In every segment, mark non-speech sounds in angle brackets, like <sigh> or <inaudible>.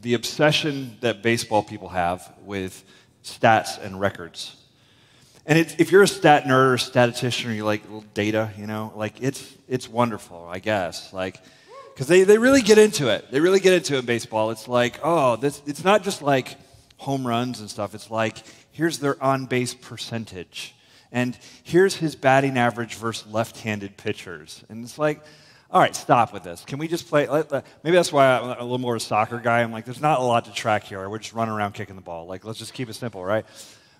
the obsession that baseball people have with stats and records. And it, if you're a stat nerd or statistician or you like data, you know, like it's, it's wonderful, I guess. Like, because they, they really get into it. They really get into it in baseball. It's like, oh, this, it's not just like home runs and stuff. It's like, here's their on base percentage. And here's his batting average versus left handed pitchers. And it's like, all right, stop with this. Can we just play? Maybe that's why I'm a little more of a soccer guy. I'm like, there's not a lot to track here. We're just running around kicking the ball. Like, let's just keep it simple, right?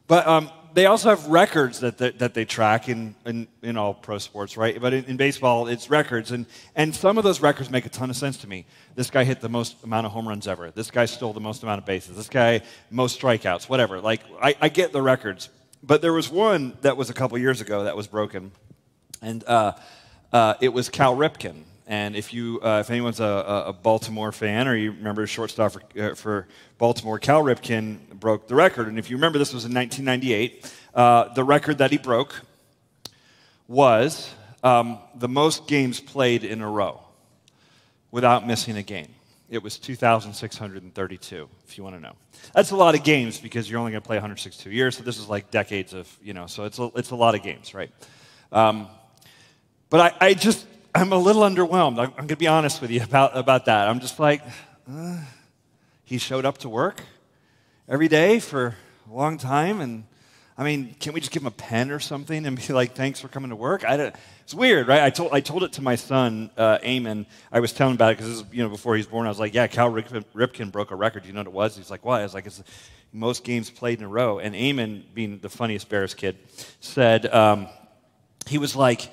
But um, they also have records that they, that they track in, in, in all pro sports, right? But in, in, baseball, it's records. And, and some of those records make a ton of sense to me. This guy hit the most amount of home runs ever. This guy stole the most amount of bases. This guy, most strikeouts, whatever. Like, I, I get the records. But there was one that was a couple years ago that was broken. And uh, uh, it was Cal Ripken. And if you, uh, if anyone's a, a, Baltimore fan or you remember shortstop for, uh, for, Baltimore, Cal Ripken broke the record. And if you remember, this was in 1998. Uh, the record that he broke was um, the most games played in a row without missing a game. It was 2,632, if you want to know. That's a lot of games because you're only going to play 162 years. So this is like decades of, you know, so it's a, it's a lot of games, right? Um, but I, I just, I'm a little underwhelmed. I'm, I'm going to be honest with you about, about that. I'm just like, uh, he showed up to work every day for a long time. And I mean, can we just give him a pen or something and be like, thanks for coming to work? I don't, it's weird, right? I told, I told it to my son, uh, Eamon. I was telling him about it because, you know, before he was born, I was like, yeah, Cal Ripken, Ripken broke a record. Do you know what it was? He's like, what? I was like, it's most games played in a row. And Eamon, being the funniest Bears kid, said, um, he was like,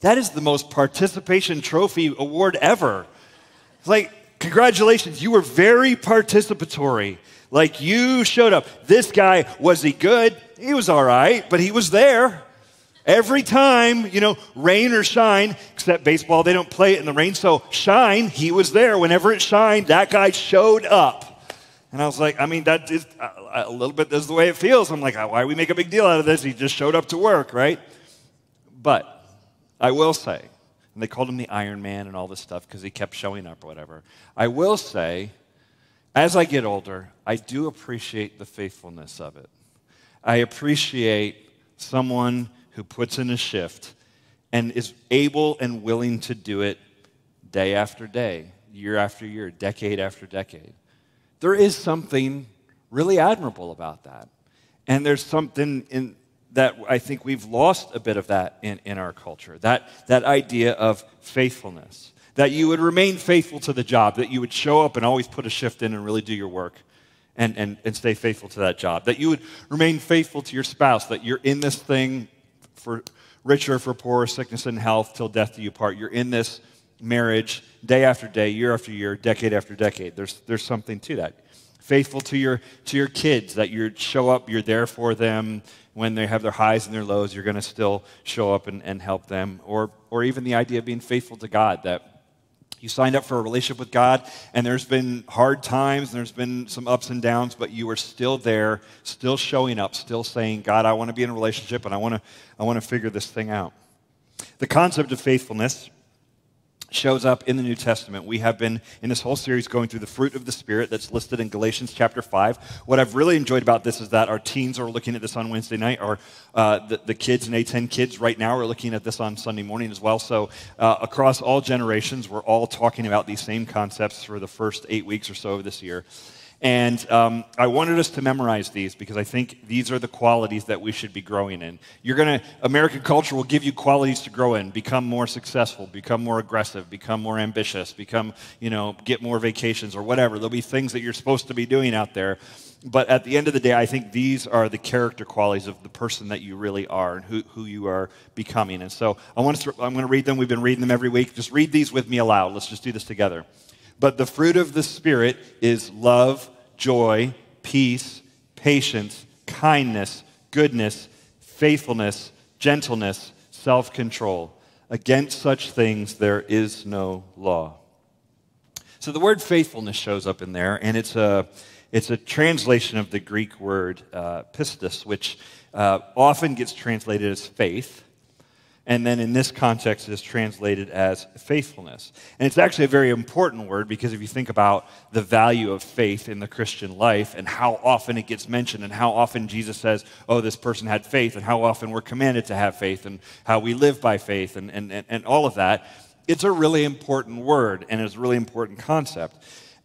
that is the most participation trophy award ever. It's like, congratulations, you were very participatory. Like, you showed up. This guy, was he good? He was all right, but he was there. Every time, you know, rain or shine, except baseball, they don't play it in the rain. So, shine, he was there. Whenever it shined, that guy showed up. And I was like, I mean, that is uh, uh, a little bit, this is the way it feels. I'm like, why we make a big deal out of this? He just showed up to work, right? But I will say, and they called him the Iron Man and all this stuff because he kept showing up or whatever. I will say, as I get older, I do appreciate the faithfulness of it. I appreciate someone who puts in a shift and is able and willing to do it day after day, year after year, decade after decade. There is something really admirable about that. And there's something in, that I think we've lost a bit of that in, in our culture that, that idea of faithfulness. That you would remain faithful to the job, that you would show up and always put a shift in and really do your work and, and, and stay faithful to that job. That you would remain faithful to your spouse, that you're in this thing for richer, for poorer, sickness and health, till death do you part. You're in this marriage day after day, year after year, decade after decade. There's, there's something to that faithful to your to your kids that you show up you're there for them when they have their highs and their lows, you're going to still show up and, and help them. Or, or even the idea of being faithful to God, that you signed up for a relationship with God, and there's been hard times, and there's been some ups and downs, but you are still there, still showing up, still saying, God, I want to be in a relationship, and I want to, I want to figure this thing out. The concept of faithfulness shows up in the New Testament. We have been in this whole series going through the fruit of the Spirit that's listed in Galatians chapter 5. What I've really enjoyed about this is that our teens are looking at this on Wednesday night, or uh, the, the, kids and A10 kids right now are looking at this on Sunday morning as well. So, uh, across all generations, we're all talking about these same concepts for the first eight weeks or so of this year. And um, I wanted us to memorize these because I think these are the qualities that we should be growing in. You're going to, American culture will give you qualities to grow in, become more successful, become more aggressive, become more ambitious, become, you know, get more vacations or whatever. There'll be things that you're supposed to be doing out there. But at the end of the day, I think these are the character qualities of the person that you really are and who, who you are becoming. And so I want to, I'm going to read them. We've been reading them every week. Just read these with me aloud. Let's just do this together. But the fruit of the Spirit is love, joy, peace, patience, kindness, goodness, faithfulness, gentleness, self control. Against such things there is no law. So the word faithfulness shows up in there, and it's a, it's a translation of the Greek word uh, pistis, which uh, often gets translated as faith and then in this context it is translated as faithfulness. And it's actually a very important word because if you think about the value of faith in the Christian life and how often it gets mentioned and how often Jesus says, oh, this person had faith, and how often we're commanded to have faith and how we live by faith and, and, and, and all of that, it's a really important word and it's a really important concept.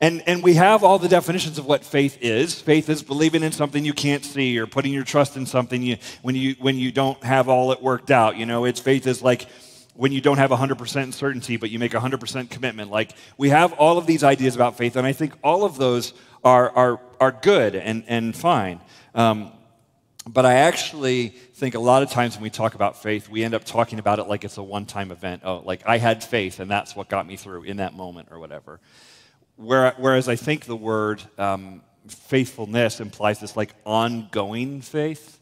And, and we have all the definitions of what faith is. Faith is believing in something you can't see or putting your trust in something you, when, you, when you don't have all it worked out. You know, it's faith is like when you don't have 100% certainty, but you make 100% commitment. Like we have all of these ideas about faith, and I think all of those are, are, are good and, and fine. Um, but I actually think a lot of times when we talk about faith, we end up talking about it like it's a one time event. Oh, like I had faith, and that's what got me through in that moment or whatever. Whereas I think the word um, faithfulness implies this like ongoing faith.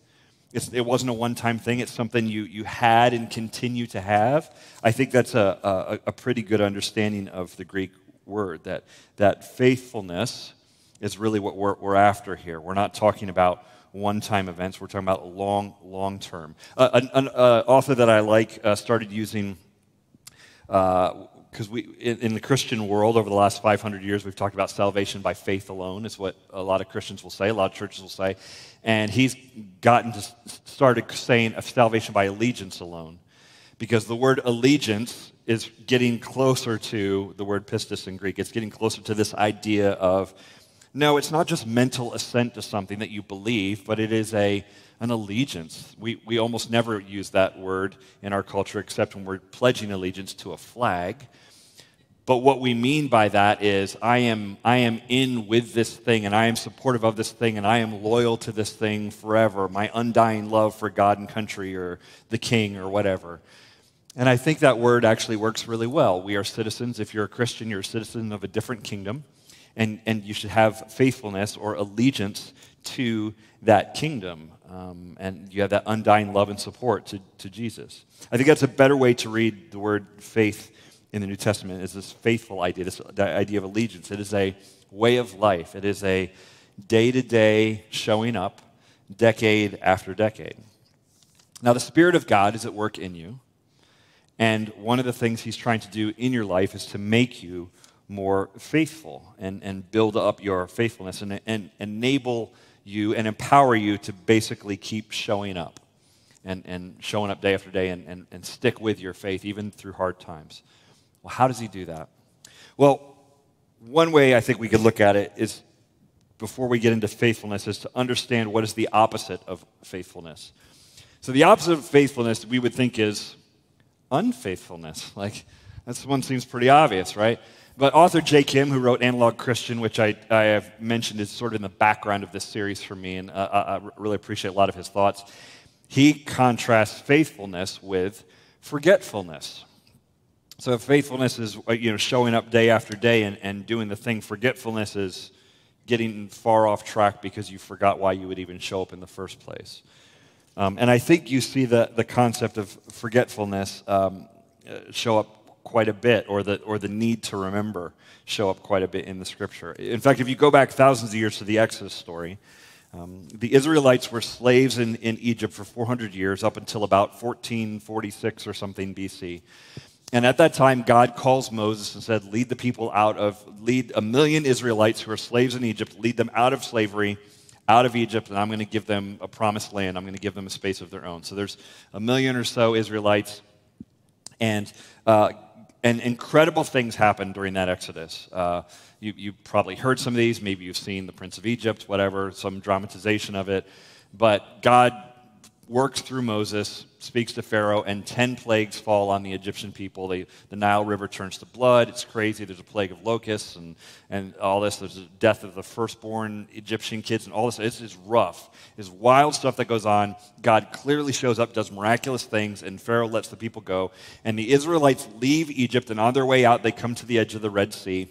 It's, it wasn't a one time thing, it's something you, you had and continue to have. I think that's a, a, a pretty good understanding of the Greek word, that, that faithfulness is really what we're, we're after here. We're not talking about one time events, we're talking about long, long term. Uh, an, an uh, author that I like uh, started using uh, because we in, in, the christian world over the last 500 years we've talked about salvation by faith alone is what a lot of christians will say a lot of churches will say. And he's gotten to started saying of salvation by allegiance alone because the word allegiance is getting closer to the word pistis in greek. It's getting closer to this idea of no it's not just mental assent to something that you believe but it is a an allegiance. We, we almost never use that word in our culture except when we're pledging allegiance to a flag. But what we mean by that is I am, I am in with this thing and I am supportive of this thing and I am loyal to this thing forever. My undying love for God and country or the king or whatever. And I think that word actually works really well. We are citizens. If you're a Christian, you're a citizen of a different kingdom. And, and you should have faithfulness or allegiance to that kingdom. Um, and you have that undying love and support to, to Jesus. I think that's a better way to read the word faith in the New Testament is this faithful idea, this idea of allegiance. It is a way of life, it is a day to day showing up, decade after decade. Now, the Spirit of God is at work in you. And one of the things He's trying to do in your life is to make you more faithful and, and build up your faithfulness and, and enable you and empower you to basically keep showing up and, and showing up day after day and, and, and stick with your faith even through hard times. Well, how does he do that? Well, one way I think we could look at it is before we get into faithfulness is to understand what is the opposite of faithfulness. So the opposite of faithfulness we would think is unfaithfulness. <laughs> Like that one seems pretty obvious, right? But author Jay Kim, who wrote Analog Christian, which I, I have mentioned is sort of in the background of this series for me, and uh, I really appreciate a lot of his thoughts, he contrasts faithfulness with forgetfulness. So faithfulness is uh, you know showing up day after day and, and doing the thing. Forgetfulness is getting far off track because you forgot why you would even show up in the first place. Um, and I think you see the, the concept of forgetfulness um, uh, show up quite a bit, or the, or the need to remember show up quite a bit in the scripture. In fact, if you go back thousands of years to the Exodus story, um, the Israelites were slaves in, in Egypt for 400 years, up until about 1446 or something BC. And at that time, God calls Moses and said, Lead the people out of, lead a million Israelites who are slaves in Egypt, lead them out of slavery, out of Egypt, and I'm going to give them a promised land. I'm going to give them a space of their own. So there's a million or so Israelites, and, uh, and incredible things happened during that Exodus. Uh, you, you probably heard some of these. Maybe you've seen The Prince of Egypt, whatever, some dramatization of it. But God works through Moses, speaks to Pharaoh, and 10 plagues fall on the Egyptian people. They, the Nile River turns to blood. It's crazy. There's a plague of locusts and, and all this. There's the death of the firstborn Egyptian kids and all this. It's just rough. It's wild stuff that goes on. God clearly shows up, does miraculous things, and Pharaoh lets the people go. And the Israelites leave Egypt, and on their way out, they come to the edge of the Red Sea.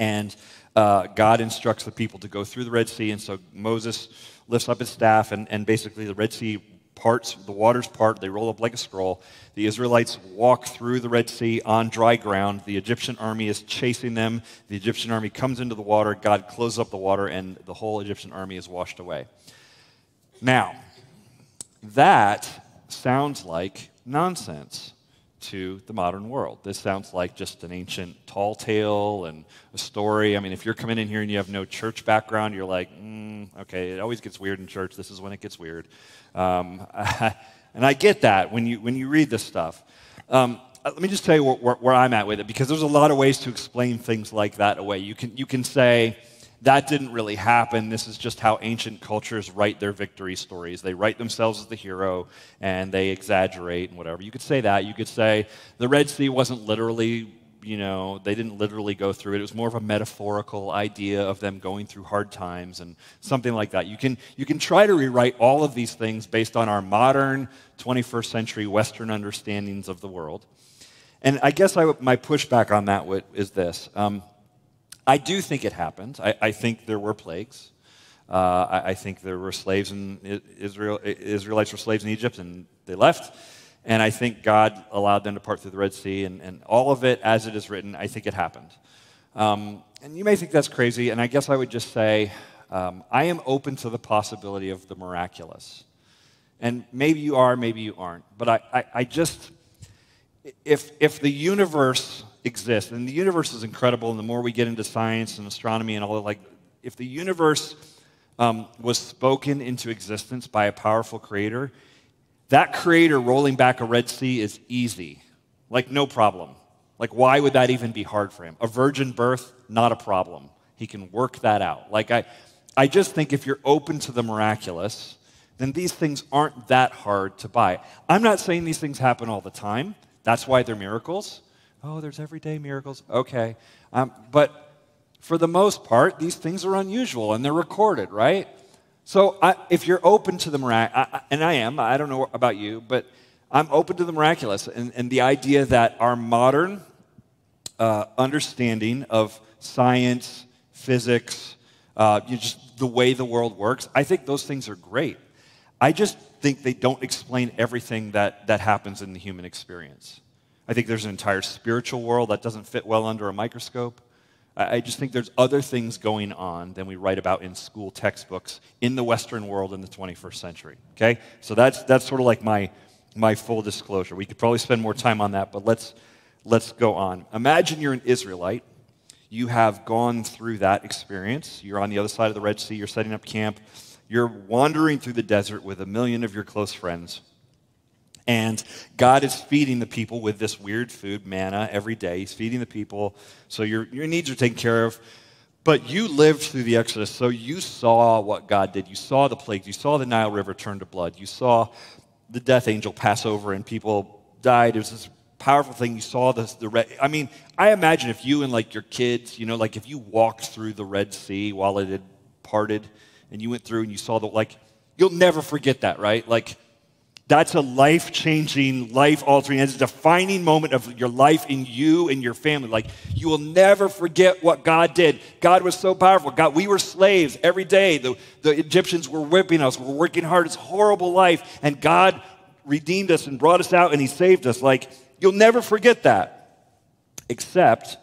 And uh, God instructs the people to go through the Red Sea. And so Moses lifts up his staff, and, and basically the Red Sea parts, the waters part, they roll up like a scroll. The Israelites walk through the Red Sea on dry ground. The Egyptian army is chasing them. The Egyptian army comes into the water. God closes up the water, and the whole Egyptian army is washed away. Now, that sounds like nonsense to the modern world. This sounds like just an ancient tall tale and a story. I mean, if you're coming in here and you have no church background, you're like, mm, okay, it always gets weird in church. This is when it gets weird. Um, <laughs> and I get that when you, when you read this stuff. Um, uh, let me just tell you where, where, where I'm at with it because there's a lot of ways to explain things like that away. You can, you can say, that didn't really happen. This is just how ancient cultures write their victory stories. They write themselves as the hero and they exaggerate and whatever. You could say that. You could say the Red Sea wasn't literally, you know, they didn't literally go through it. It was more of a metaphorical idea of them going through hard times and something like that. You can, you can try to rewrite all of these things based on our modern 21st century Western understandings of the world. And I guess I, my pushback on that is this. Um, I do think it happened. I, I think there were plagues. Uh, I, I, think there were slaves in Israel. Israelites were slaves in Egypt, and they left. And I think God allowed them to part through the Red Sea, and, and all of it, as it is written, I think it happened. Um, and you may think that's crazy, and I guess I would just say um, I am open to the possibility of the miraculous. And maybe you are, maybe you aren't. But I, I, I just, if, if the universe exists. And the universe is incredible, and the more we get into science and astronomy and all that, like, if the universe um, was spoken into existence by a powerful creator, that creator rolling back a Red Sea is easy. Like, no problem. Like, why would that even be hard for him? A virgin birth, not a problem. He can work that out. Like, I, I just think if you're open to the miraculous, then these things aren't that hard to buy. I'm not saying these things happen all the time. That's why they're miracles. Oh, there's everyday miracles. Okay. Um, but for the most part, these things are unusual and they're recorded, right? So I, if you're open to the miraculous, and I am, I don't know about you, but I'm open to the miraculous and, and the idea that our modern uh, understanding of science, physics, uh, just the way the world works, I think those things are great. I just think they don't explain everything that, that happens in the human experience. I think there's an entire spiritual world that doesn't fit well under a microscope. I just think there's other things going on than we write about in school textbooks in the Western world in the 21st century. Okay? So that's, that's sort of like my, my full disclosure. We could probably spend more time on that, but let's, let's go on. Imagine you're an Israelite. You have gone through that experience. You're on the other side of the Red Sea. You're setting up camp. You're wandering through the desert with a million of your close friends. And God is feeding the people with this weird food, manna, every day. He's feeding the people, so your, your needs are taken care of. But you lived through the Exodus, so you saw what God did. You saw the plagues. You saw the Nile River turn to blood. You saw the death angel pass over and people died. It was this powerful thing. You saw this, the red. I mean, I imagine if you and like your kids, you know, like if you walked through the Red Sea while it had parted and you went through and you saw the, like, you'll never forget that, right? Like, that's a life changing, life altering, it's a defining moment of your life in you and your family. Like, you will never forget what God did. God was so powerful. God, we were slaves every day. The, the Egyptians were whipping us. We are working hard. It's horrible life. And God redeemed us and brought us out and He saved us. Like, you'll never forget that. Except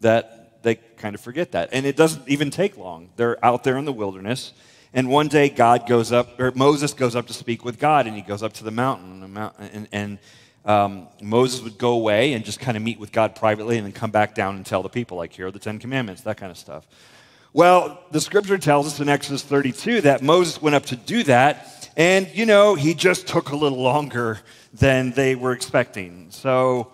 that they kind of forget that. And it doesn't even take long. They're out there in the wilderness and one day, God goes up, or Moses goes up to speak with God, and he goes up to the mountain. And, and um, Moses would go away and just kind of meet with God privately and then come back down and tell the people, like, here are the Ten Commandments, that kind of stuff. Well, the scripture tells us in Exodus 32 that Moses went up to do that, and, you know, he just took a little longer than they were expecting. So,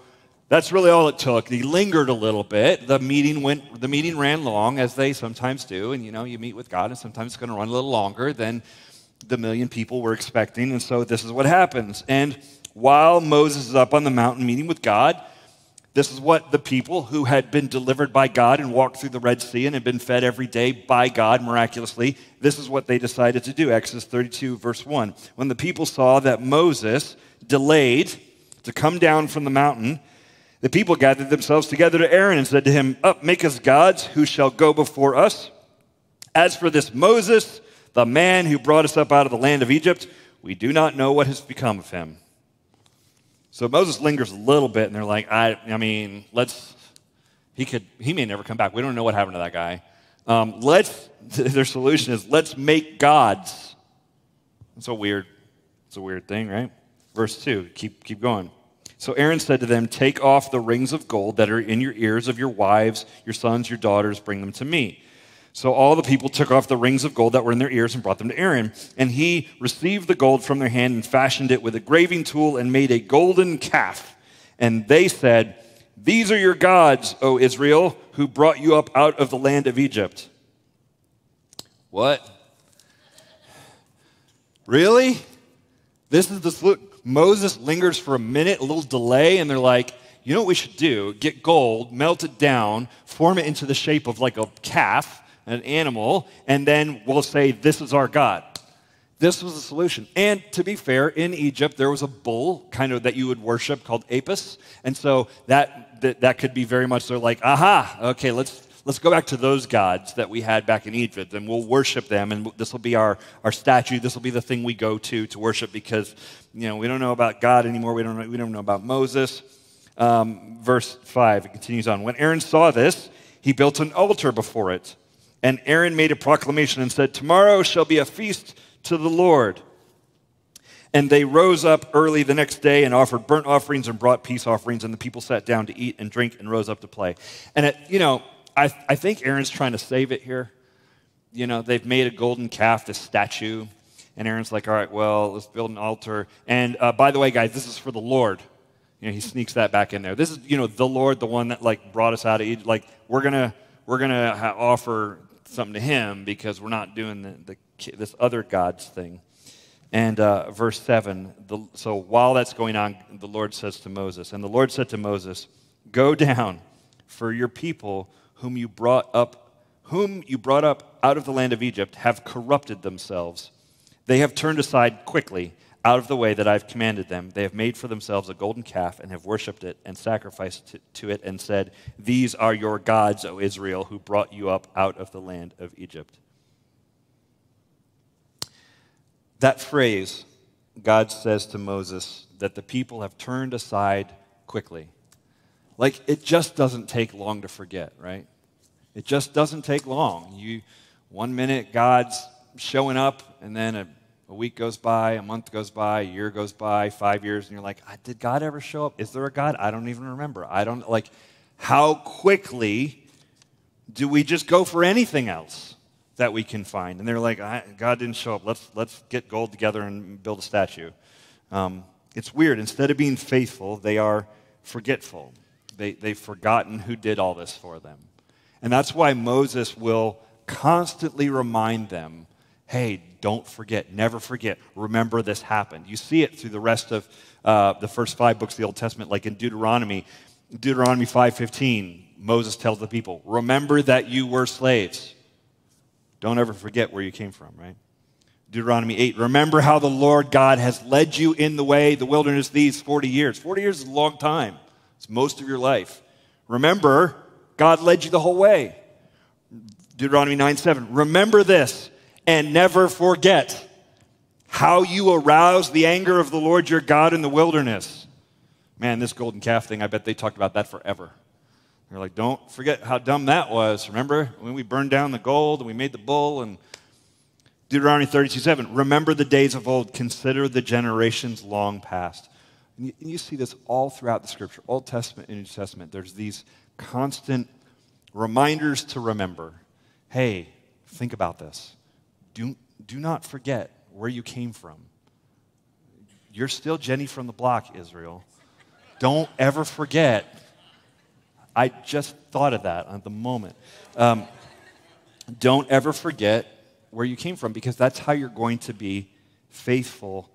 that's really all it took. He lingered a little bit. The meeting went the meeting ran long as they sometimes do, and you know, you meet with God and sometimes it's going to run a little longer than the million people were expecting, and so this is what happens. And while Moses is up on the mountain meeting with God, this is what the people who had been delivered by God and walked through the Red Sea and had been fed every day by God miraculously, this is what they decided to do. Exodus 32, verse 1. When the people saw that Moses delayed to come down from the mountain, The people gathered themselves together to Aaron and said to him, Up, make us gods who shall go before us. As for this Moses, the man who brought us up out of the land of Egypt, we do not know what has become of him. So Moses lingers a little bit, and they're like, I, I mean, let's, he could, he may never come back. We don't know what happened to that guy. Um, let's, <laughs> their solution is, let's make gods. It's a weird, it's a weird thing, right? Verse 2, keep, keep going. So Aaron said to them, Take off the rings of gold that are in your ears of your wives, your sons, your daughters, bring them to me. So all the people took off the rings of gold that were in their ears and brought them to Aaron. And he received the gold from their hand and fashioned it with a graving tool and made a golden calf. And they said, These are your gods, O Israel, who brought you up out of the land of Egypt. What? Really? This is the Moses lingers for a minute, a little delay, and they're like, you know what we should do? Get gold, melt it down, form it into the shape of like a calf, an animal, and then we'll say, This is our God. This was the solution. And to be fair, in Egypt, there was a bull kind of that you would worship called Apis. And so that, that, that could be very much so like, aha, okay, let's, let's go back to those gods that we had back in Egypt and we'll worship them. And this will be our, our statue. This will be the thing we go to to worship because, you know, we don't know about God anymore. We don't know, we don't know about Moses. Um, verse 5, it continues on. When Aaron saw this, he built an altar before it. And Aaron made a proclamation and said, Tomorrow shall be a feast to the Lord. And they rose up early the next day and offered burnt offerings and brought peace offerings, and the people sat down to eat and drink and rose up to play. And, it, you know, I, I think Aaron's trying to save it here. You know, they've made a golden calf, this statue. And Aaron's like, all right, well, let's build an altar. And uh, by the way, guys, this is for the Lord. You know, he sneaks that back in there. This is, you know, the Lord, the one that like brought us out of Egypt. Like, we're gonna, we're gonna ha- offer something to him because we're not doing the, the this other God's thing. And uh, verse 7 the, so while that's going on, the Lord says to Moses, and the Lord said to Moses, Go down, for your people whom you brought up, whom you brought up out of the land of Egypt, have corrupted themselves. They have turned aside quickly out of the way that I've commanded them. They have made for themselves a golden calf and have worshipped it and sacrificed to, to, it and said, These are your gods, O Israel, who brought you up out of the land of Egypt. That phrase, God says to Moses that the people have turned aside quickly. Like, it just doesn't take long to forget, right? It just doesn't take long. You, one minute, God's showing up, and then a a week goes by, a month goes by, a year goes by, five years, and you're like, did God ever show up? Is there a God? I don't even remember. I don't, like, how quickly do we just go for anything else that we can find? And they're like, God didn't show up. Let's, let's get gold together and build a statue. Um, it's weird. Instead of being faithful, they are forgetful. They, they've forgotten who did all this for them. And that's why Moses will constantly remind them hey, don't forget, never forget, remember this happened. You see it through the rest of uh, the first five books of the Old Testament, like in Deuteronomy. Deuteronomy 5.15, Moses tells the people, remember that you were slaves. Don't ever forget where you came from, right? Deuteronomy 8, remember how the Lord God has led you in the way, the wilderness, these 40 years. 40 years is a long time. It's most of your life. Remember, God led you the whole way. Deuteronomy 9 7. Remember this and never forget how you aroused the anger of the Lord your God in the wilderness. Man, this golden calf thing, I bet they talked about that forever. They're like, don't forget how dumb that was. Remember when we burned down the gold and we made the bull and Deuteronomy 32 7. Remember the days of old, consider the generations long past. And you, and you see this all throughout the scripture, Old Testament and New Testament. There's these constant reminders to remember. Hey, think about this do, do not forget where you came from. You're still Jenny from the block, Israel. Don't ever forget. I just thought of that at the moment. Um, don't ever forget where you came from because that's how you're going to be faithful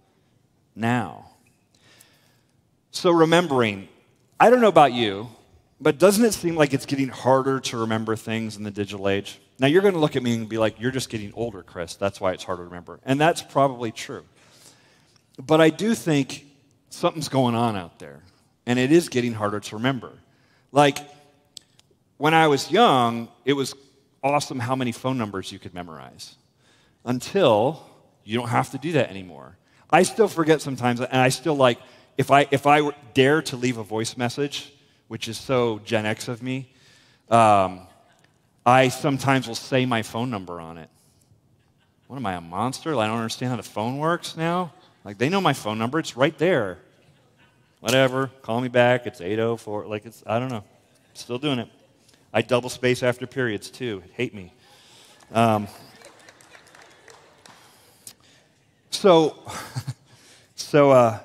now. So, remembering, I don't know about you, but doesn't it seem like it's getting harder to remember things in the digital age? Now, you're going to look at me and be like, you're just getting older, Chris. That's why it's harder to remember. And that's probably true. But I do think something's going on out there. and it is getting harder to remember. Like, when I was young, it was awesome how many phone numbers you could memorize until you don't have to do that anymore. I still forget sometimes, and I still like, if I, if I dare to leave a voice message, which is so Gen X of me, um, I sometimes will say my phone number on it. What am I, a monster? I don't understand how the phone works now? Like, they know my phone number, it's right there. Whatever, call me back, it's 804. Like, it's, I don't know. Still doing it. I double space after periods too. Hate me. Um, so, <laughs> so uh,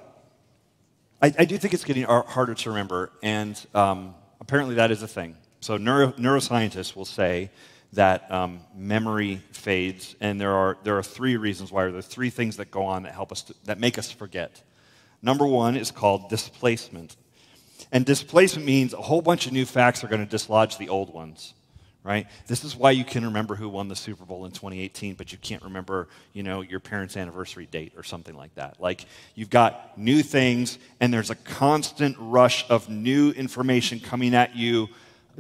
I, I, do think it's getting harder to remember, and um, apparently that is a thing. So neuro, neuroscientists will say that um, memory fades, and there are there are three reasons why. There are three things that go on that help us to, that make us forget. Number one is called displacement. And displacement means a whole bunch of new facts are going to dislodge the old ones, right? This is why you can remember who won the Super Bowl in 2018, but you can't remember, you know, your parents' anniversary date or something like that. Like you've got new things, and there's a constant rush of new information coming at you,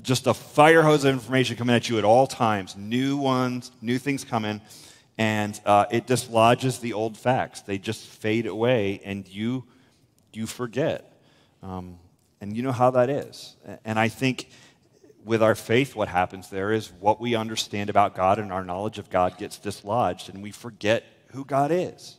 just a fire hose of information coming at you at all times. New ones, new things coming, and uh, it dislodges the old facts. They just fade away, and you you forget. Um, and you know how that is. And I think with our faith, what happens there is what we understand about God and our knowledge of God gets dislodged, and we forget who God is.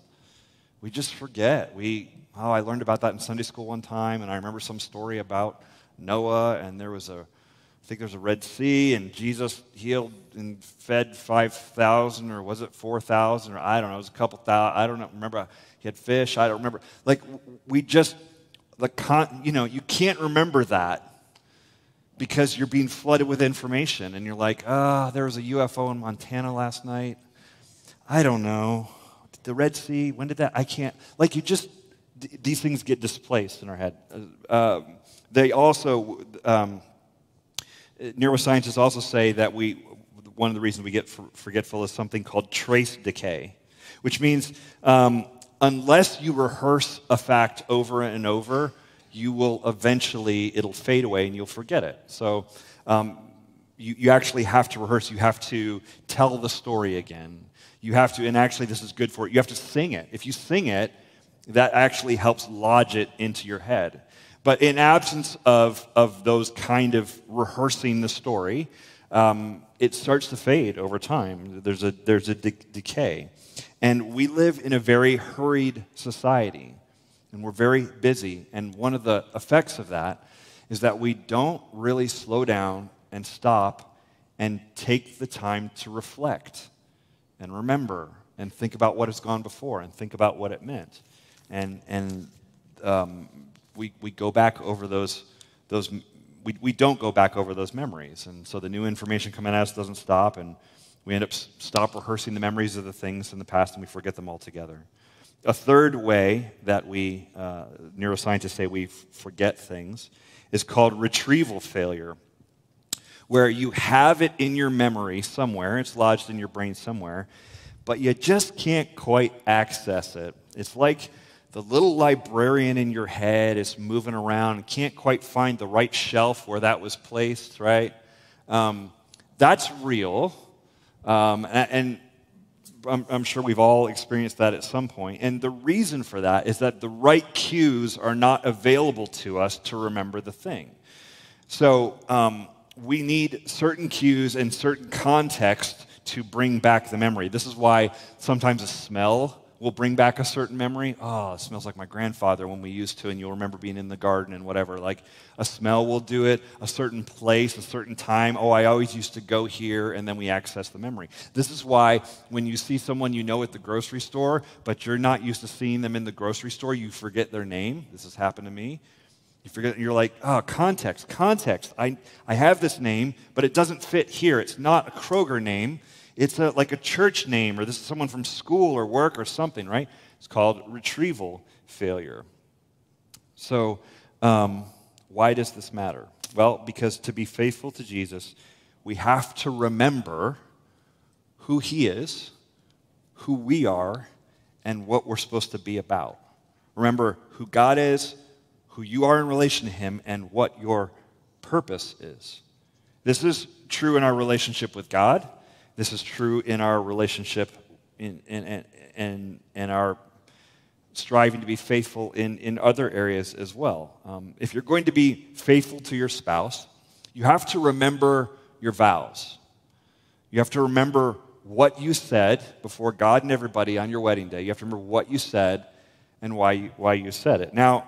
We just forget. We, oh, I learned about that in Sunday school one time, and I remember some story about Noah, and there was a, I think there's a Red Sea, and Jesus healed and fed 5,000, or was it 4,000, or I don't know, it was a couple thousand. I don't know, remember, he had fish, I don't remember. Like, we just the con, you know, you can't remember that because you're being flooded with information and you're like, ah, oh, there was a UFO in Montana last night. I don't know. The Red Sea, when did that? I can't. Like, you just, these things get displaced in our head. Uh, um, they also, um, neuroscientists also say that we, one of the reasons we get forgetful is something called trace decay, which means um, unless you rehearse a fact over and over, you will eventually, it'll fade away and you'll forget it. So um, you, you actually have to rehearse. You have to tell the story again. You have to, and actually, this is good for it, you have to sing it. If you sing it, that actually helps lodge it into your head. But in absence of, of those kind of rehearsing the story, um, it starts to fade over time. There's a, there's a de- decay. And we live in a very hurried society, and we're very busy. And one of the effects of that is that we don't really slow down and stop and take the time to reflect and remember and think about what has gone before and think about what it meant. And, and um, we, we go back over those, those we, we don't go back over those memories. And so the new information coming at us doesn't stop, and we end up stop rehearsing the memories of the things in the past and we forget them altogether. A third way that we, uh, neuroscientists say we forget things, is called retrieval failure, where you have it in your memory somewhere, it's lodged in your brain somewhere, but you just can't quite access it. It's like the little librarian in your head is moving around can't quite find the right shelf where that was placed, right? Um, that's real. Um, and, and I'm, I'm, sure we've all experienced that at some point. And the reason for that is that the right cues are not available to us to remember the thing. So um, we need certain cues and certain context to bring back the memory. This is why sometimes a smell will bring back a certain memory. Oh, it smells like my grandfather when we used to, and you'll remember being in the garden and whatever. Like a smell will do it, a certain place, a certain time. Oh, I always used to go here, and then we access the memory. This is why when you see someone you know at the grocery store, but you're not used to seeing them in the grocery store, you forget their name. This has happened to me. You forget, you're like, oh, context, context. I, I have this name, but it doesn't fit here. It's not a Kroger name. It's a, like a church name, or this is someone from school or work or something, right? It's called retrieval failure. So, um, why does this matter? Well, because to be faithful to Jesus, we have to remember who He is, who we are, and what we're supposed to be about. Remember who God is, who you are in relation to Him and what your purpose is. This is true in our relationship with God. This is true in our relationship in, in, in, in our striving to be faithful in, in other areas as well. Um, if you're going to be faithful to your spouse, you have to remember your vows. You have to remember what you said before God and everybody on your wedding day. You have to remember what you said and why you, why you said it. Now,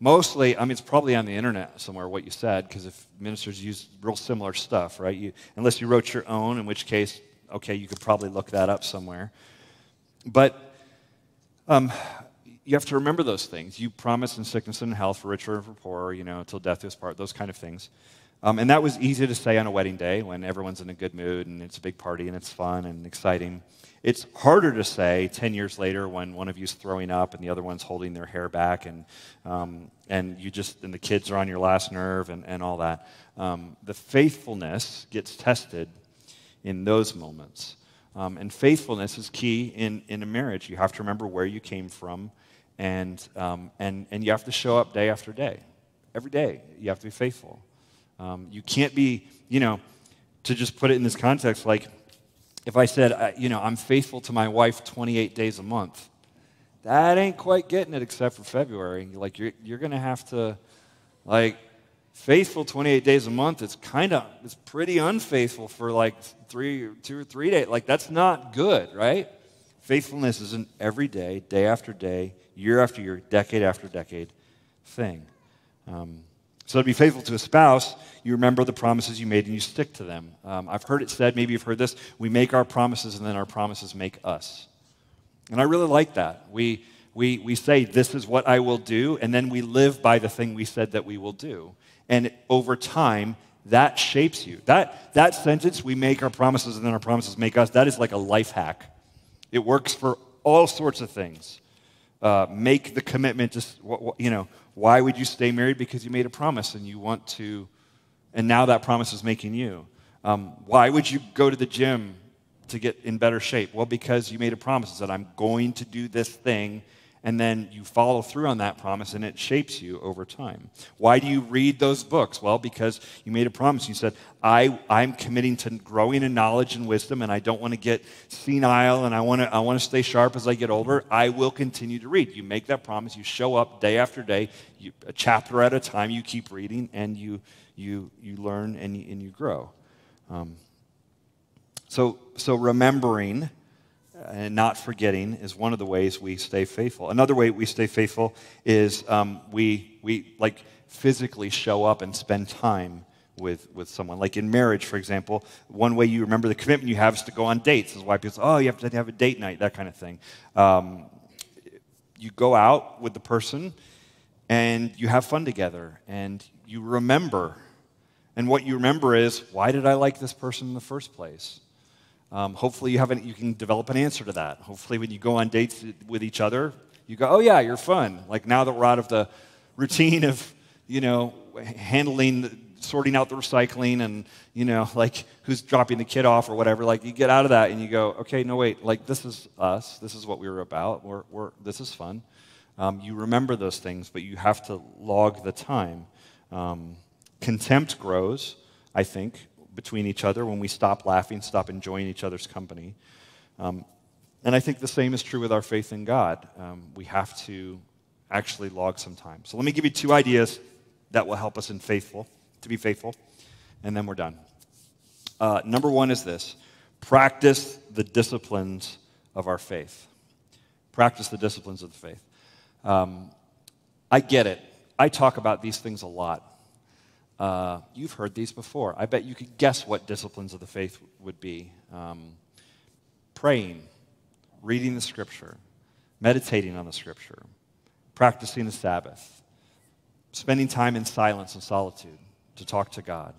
mostly, I mean, it's probably on the internet somewhere what you said, because if ministers use real similar stuff, right? You, unless you wrote your own, in which case, okay, you could probably look that up somewhere. But um, you have to remember those things. You promise in sickness and health, for richer and for poorer, you know, until death do us part, those kind of things. Um, and that was easy to say on a wedding day when everyone's in a good mood and it's a big party and it's fun and exciting. It's harder to say 10 years later when one of you's throwing up and the other one's holding their hair back and, um, and you just, and the kids are on your last nerve and, and all that. Um, the faithfulness gets tested in those moments. Um, and faithfulness is key in, in a marriage. You have to remember where you came from and, um, and, and you have to show up day after day. Every day, you have to be faithful. Um, you can't be, you know, to just put it in this context, like if I said, you know, I'm faithful to my wife 28 days a month, that ain't quite getting it except for February. Like, you're, you're going to have to, like, faithful 28 days a month, it's kind of, it's pretty unfaithful for like three, two or three days. Like, that's not good, right? Faithfulness is an everyday, day after day, year after year, decade after decade thing. Um, so to be faithful to a spouse, you remember the promises you made and you stick to them. Um, I've heard it said, maybe you've heard this, we make our promises and then our promises make us. And I really like that. We, we, we say, this is what I will do, and then we live by the thing we said that we will do. And over time, that shapes you. That, that sentence, we make our promises and then our promises make us, that is like a life hack. It works for all sorts of things. Uh, make the commitment to, you know, why would you stay married? Because you made a promise and you want to, and now that promise is making you. Um, why would you go to the gym to get in better shape? Well, because you made a promise that I'm going to do this thing and then you follow through on that promise and it shapes you over time. Why do you read those books? Well, because you made a promise. You said, I, I'm committing to growing in knowledge and wisdom and I don't want to get senile and I want to, I want to stay sharp as I get older. I will continue to read. You make that promise. You show up day after day, you, a chapter at a time, you keep reading and you, you, you learn and you, and you grow. Um, so, so remembering and not forgetting is one of the ways we stay faithful. Another way we stay faithful is um, we, we like physically show up and spend time with, with someone. Like in marriage, for example, one way you remember the commitment you have is to go on dates. This is why people say, oh, you have to have a date night, that kind of thing. Um, you go out with the person and you have fun together and you remember. And what you remember is, why did I like this person in the first place? Um, hopefully, you, have you can develop an answer to that. Hopefully, when you go on dates with each other, you go, oh, yeah, you're fun. Like now that we're out of the routine of, you know, handling, sorting out the recycling and, you know, <laughs> like who's dropping the kid off or whatever, like you get out of that and you go, okay, no, wait, like this is us. This is what we were about. We're, we're, this is fun. Um, you remember those things, but you have to log the time. Um, contempt grows, I think, between each other when we stop laughing, stop enjoying each other's company. Um, and I think the same is true with our faith in God. Um, we have to actually log some time. So let me give you two ideas that will help us in faithful, to be faithful, and then we're done. Uh, number one is this practice the disciplines of our faith. Practice the disciplines of the faith. Um, I get it. I talk about these things a lot. Uh, you've heard these before. I bet you could guess what disciplines of the faith would be um, praying, reading the scripture, meditating on the scripture, practicing the Sabbath, spending time in silence and solitude to talk to God,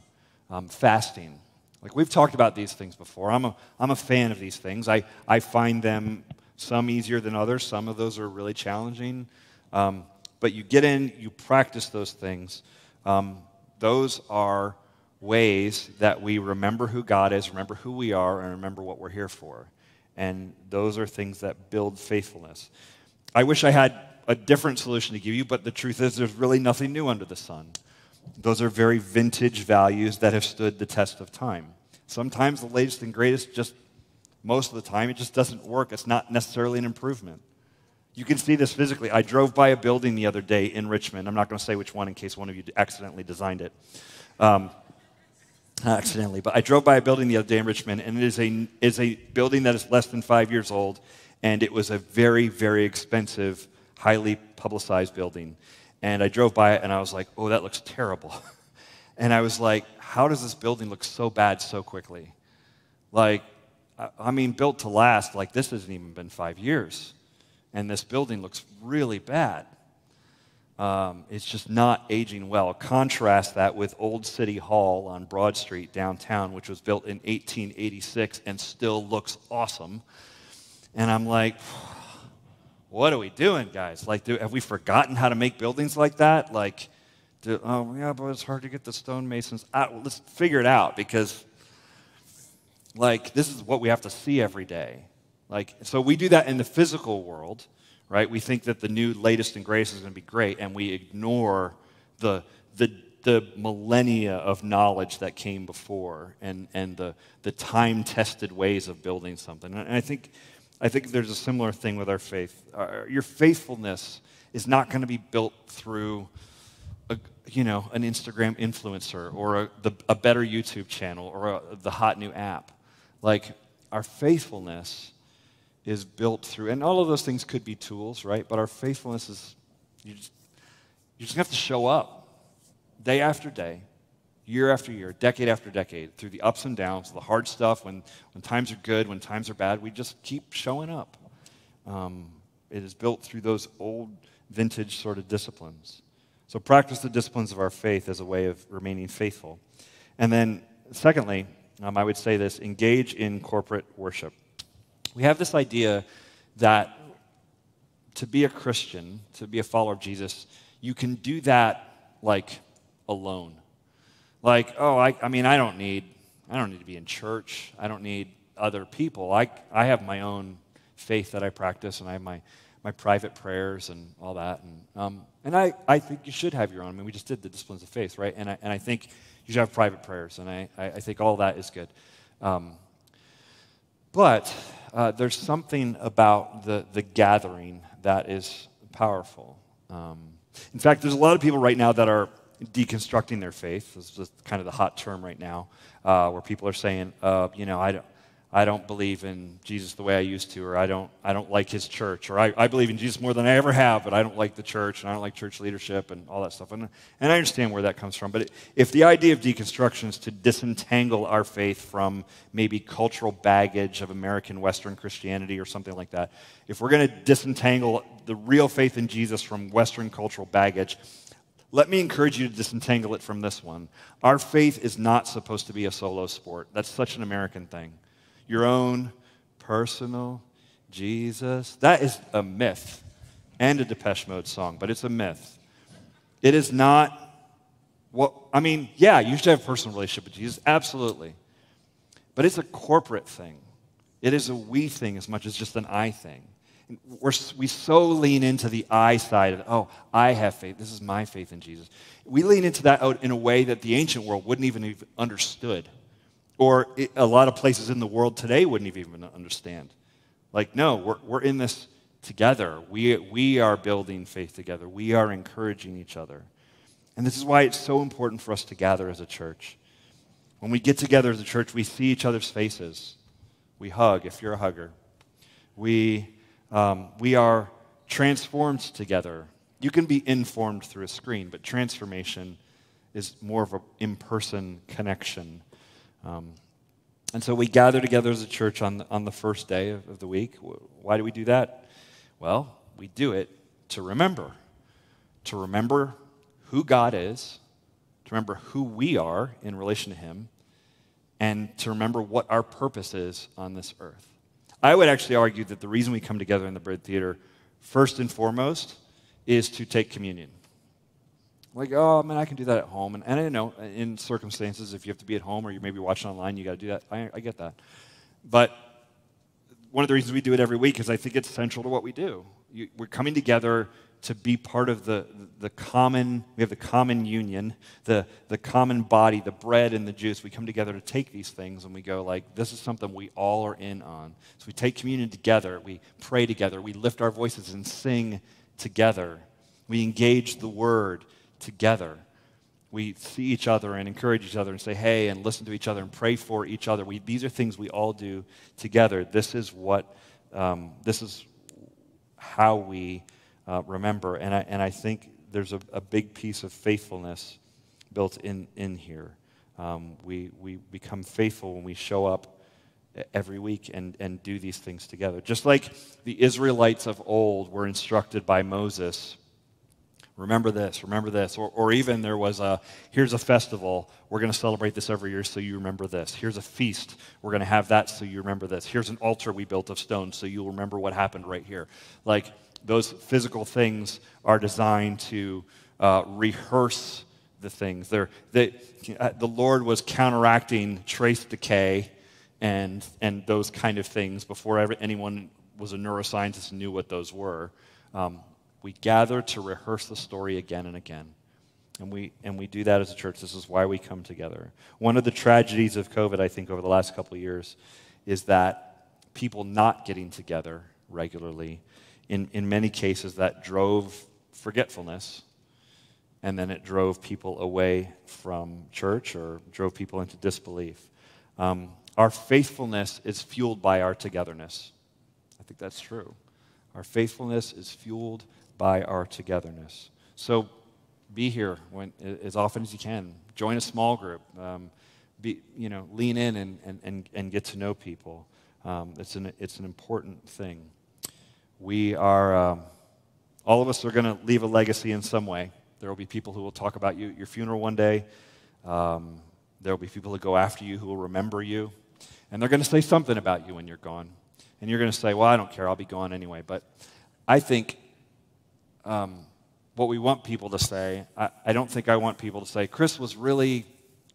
um, fasting. Like we've talked about these things before. I'm a, I'm a fan of these things. I, I find them some easier than others. Some of those are really challenging. Um, but you get in, you practice those things. Um, those are ways that we remember who God is, remember who we are, and remember what we're here for. And those are things that build faithfulness. I wish I had a different solution to give you, but the truth is there's really nothing new under the sun. Those are very vintage values that have stood the test of time. Sometimes the latest and greatest just most of the time it just doesn't work. It's not necessarily an improvement. You can see this physically. I drove by a building the other day in Richmond. I'm not going to say which one in case one of you accidentally designed it. Um, accidentally, but I drove by a building the other day in Richmond, and it is a, is a building that is less than five years old, and it was a very, very expensive, highly publicized building. And I drove by it, and I was like, oh, that looks terrible. <laughs> and I was like, how does this building look so bad so quickly? Like, I mean, built to last, like this hasn't even been five years. And this building looks really bad. Um, it's just not aging well. Contrast that with Old City Hall on Broad Street downtown, which was built in 1886 and still looks awesome. And I'm like, <sighs> what are we doing, guys? Like, do, have we forgotten how to make buildings like that? Like, do, oh, yeah, but it's hard to get the stonemasons. Let's figure it out because, like, this is what we have to see every day. Like, so we do that in the physical world right? We think that the new, latest, and greatest is going to be great, and we ignore the, the, the millennia of knowledge that came before and, and the, the time tested ways of building something. And I think, I think there's a similar thing with our faith. Our, your faithfulness is not going to be built through. A, you know, an Instagram influencer or a, the, a better YouTube channel or a, the hot new app. Like, our faithfulness is built through, and all of those things could be tools, right? But our faithfulness is, you just, you just have to show up day after day, year after year, decade after decade, through the ups and downs, the hard stuff, when, when times are good, when times are bad, we just keep showing up. Um, it is built through those old, vintage sort of disciplines. So practice the disciplines of our faith as a way of remaining faithful. And then, secondly, um, I would say this engage in corporate worship. We have this idea that to be a Christian, to be a follower of Jesus, you can do that like alone. Like, oh, I, I mean, I don't need, I don't need to be in church. I don't need other people. I, I have my own faith that I practice, and I have my, my private prayers and all that. And, um, and I, I think you should have your own. I mean, we just did the disciplines of faith, right? And I, and I think you should have private prayers, and I, I think all that is good. Um, but uh, there's something about the, the gathering that is powerful. Um, in fact, there's a lot of people right now that are deconstructing their faith. This is kind of the hot term right now, uh, where people are saying, uh, you know, I don't, I don't believe in Jesus the way I used to, or I don't, I don't like his church, or I, I believe in Jesus more than I ever have, but I don't like the church, and I don't like church leadership, and all that stuff. And, and I understand where that comes from. But if the idea of deconstruction is to disentangle our faith from maybe cultural baggage of American Western Christianity or something like that, if we're going to disentangle the real faith in Jesus from Western cultural baggage, let me encourage you to disentangle it from this one. Our faith is not supposed to be a solo sport. That's such an American thing your own personal Jesus. That is a myth and a Depeche Mode song, but it's a myth. It is not what, I mean, yeah, you should have a personal relationship with Jesus, absolutely. But it's a corporate thing. It is a we thing as much as just an I thing. We're, we so lean into the I side of, oh, I have faith. This is my faith in Jesus. We lean into that out in a way that the ancient world wouldn't even have understood or a lot of places in the world today wouldn't even understand. Like, no, we're, we're in this together. We, we are building faith together. We are encouraging each other. And this is why it's so important for us to gather as a church. When we get together as a church, we see each other's faces. We hug, if you're a hugger. We, um, we are transformed together. You can be informed through a screen, but transformation is more of an in person connection um, and so we gather together as a church on on the first day of, of the week. Why do we do that? Well, we do it to remember. To remember who God is, to remember who we are in relation to Him, and to remember what our purpose is on this earth. I would actually argue that the reason we come together in the Byrd Theater, first and foremost, is to take communion. Like, oh, man, I can do that at home. And, and I know uh, in circumstances, if you have to be at home or you're maybe watching online, you got to do that. I, I get that. But one of the reasons we do it every week is I think it's central to what we do. You, we're coming together to be part of the, the common, we have the common union, the, the common body, the bread and the juice. We come together to take these things and we go like, this is something we all are in on. So we take communion together, we pray together, we lift our voices and sing together. We engage the word together. We see each other and encourage each other and say, hey, and listen to each other and pray for each other. We, these are things we all do together. This is what, um, this is how we uh, remember. And I, and I think there's a, a big piece of faithfulness built in, in here. Um, we, we become faithful when we show up every week and, and do these things together. Just like the Israelites of old were instructed by Moses remember this, remember this. Or, or even there was a, here's a festival, we're going to celebrate this every year so you remember this. Here's a feast, we're going to have that so you remember this. Here's an altar we built of stone so you'll remember what happened right here. Like those physical things are designed to uh, rehearse the things. They, uh, the Lord was counteracting trace decay and, and those kind of things before ever, anyone was a neuroscientist and knew what those were. Um, we gather to rehearse the story again and again. And we, and we do that as a church. This is why we come together. One of the tragedies of COVID, I think, over the last couple of years is that people not getting together regularly, in, in many cases, that drove forgetfulness. And then it drove people away from church or drove people into disbelief. Um, our faithfulness is fueled by our togetherness. I think that's true. Our faithfulness is fueled by our togetherness. So be here when, as often as you can. Join a small group. Um, be, you know, lean in and, and, and, and get to know people. Um, it's, an, it's an important thing. We are, um, all of us are going to leave a legacy in some way. There will be people who will talk about you at your funeral one day. Um, there will be people who go after you who will remember you. And they're going to say something about you when you're gone. And you're going to say, well, I don't care. I'll be gone anyway. But I think um, what we want people to say. I, I don't think I want people to say, Chris was really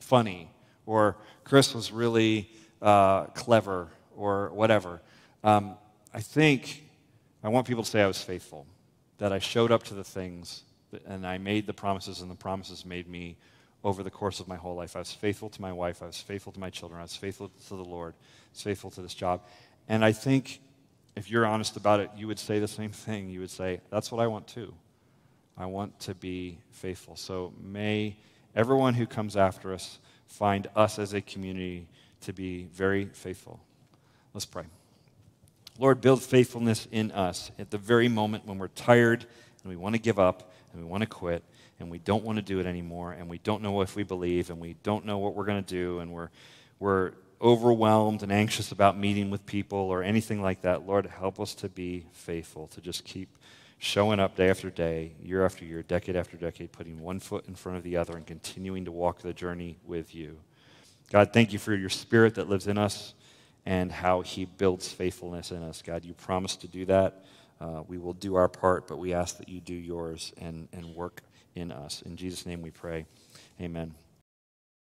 funny, or Chris was really uh, clever, or whatever. Um, I think I want people to say I was faithful, that I showed up to the things, and I made the promises, and the promises made me over the course of my whole life. I was faithful to my wife, I was faithful to my children, I was faithful to the Lord, I was faithful to this job. And I think if you're honest about it, you would say the same thing. You would say, That's what I want too. I want to be faithful. So may everyone who comes after us find us as a community to be very faithful. Let's pray. Lord, build faithfulness in us at the very moment when we're tired and we want to give up and we want to quit and we don't want to do it anymore and we don't know if we believe and we don't know what we're going to do and we're, we're overwhelmed and anxious about meeting with people or anything like that, Lord, help us to be faithful, to just keep showing up day after day, year after year, decade after decade, putting one foot in front of the other and continuing to walk the journey with you. God, thank you for your spirit that lives in us and how he builds faithfulness in us. God, you promised to do that. Uh, we will do our part, but we ask that you do yours and, and work in us. In Jesus' name we pray. Amen.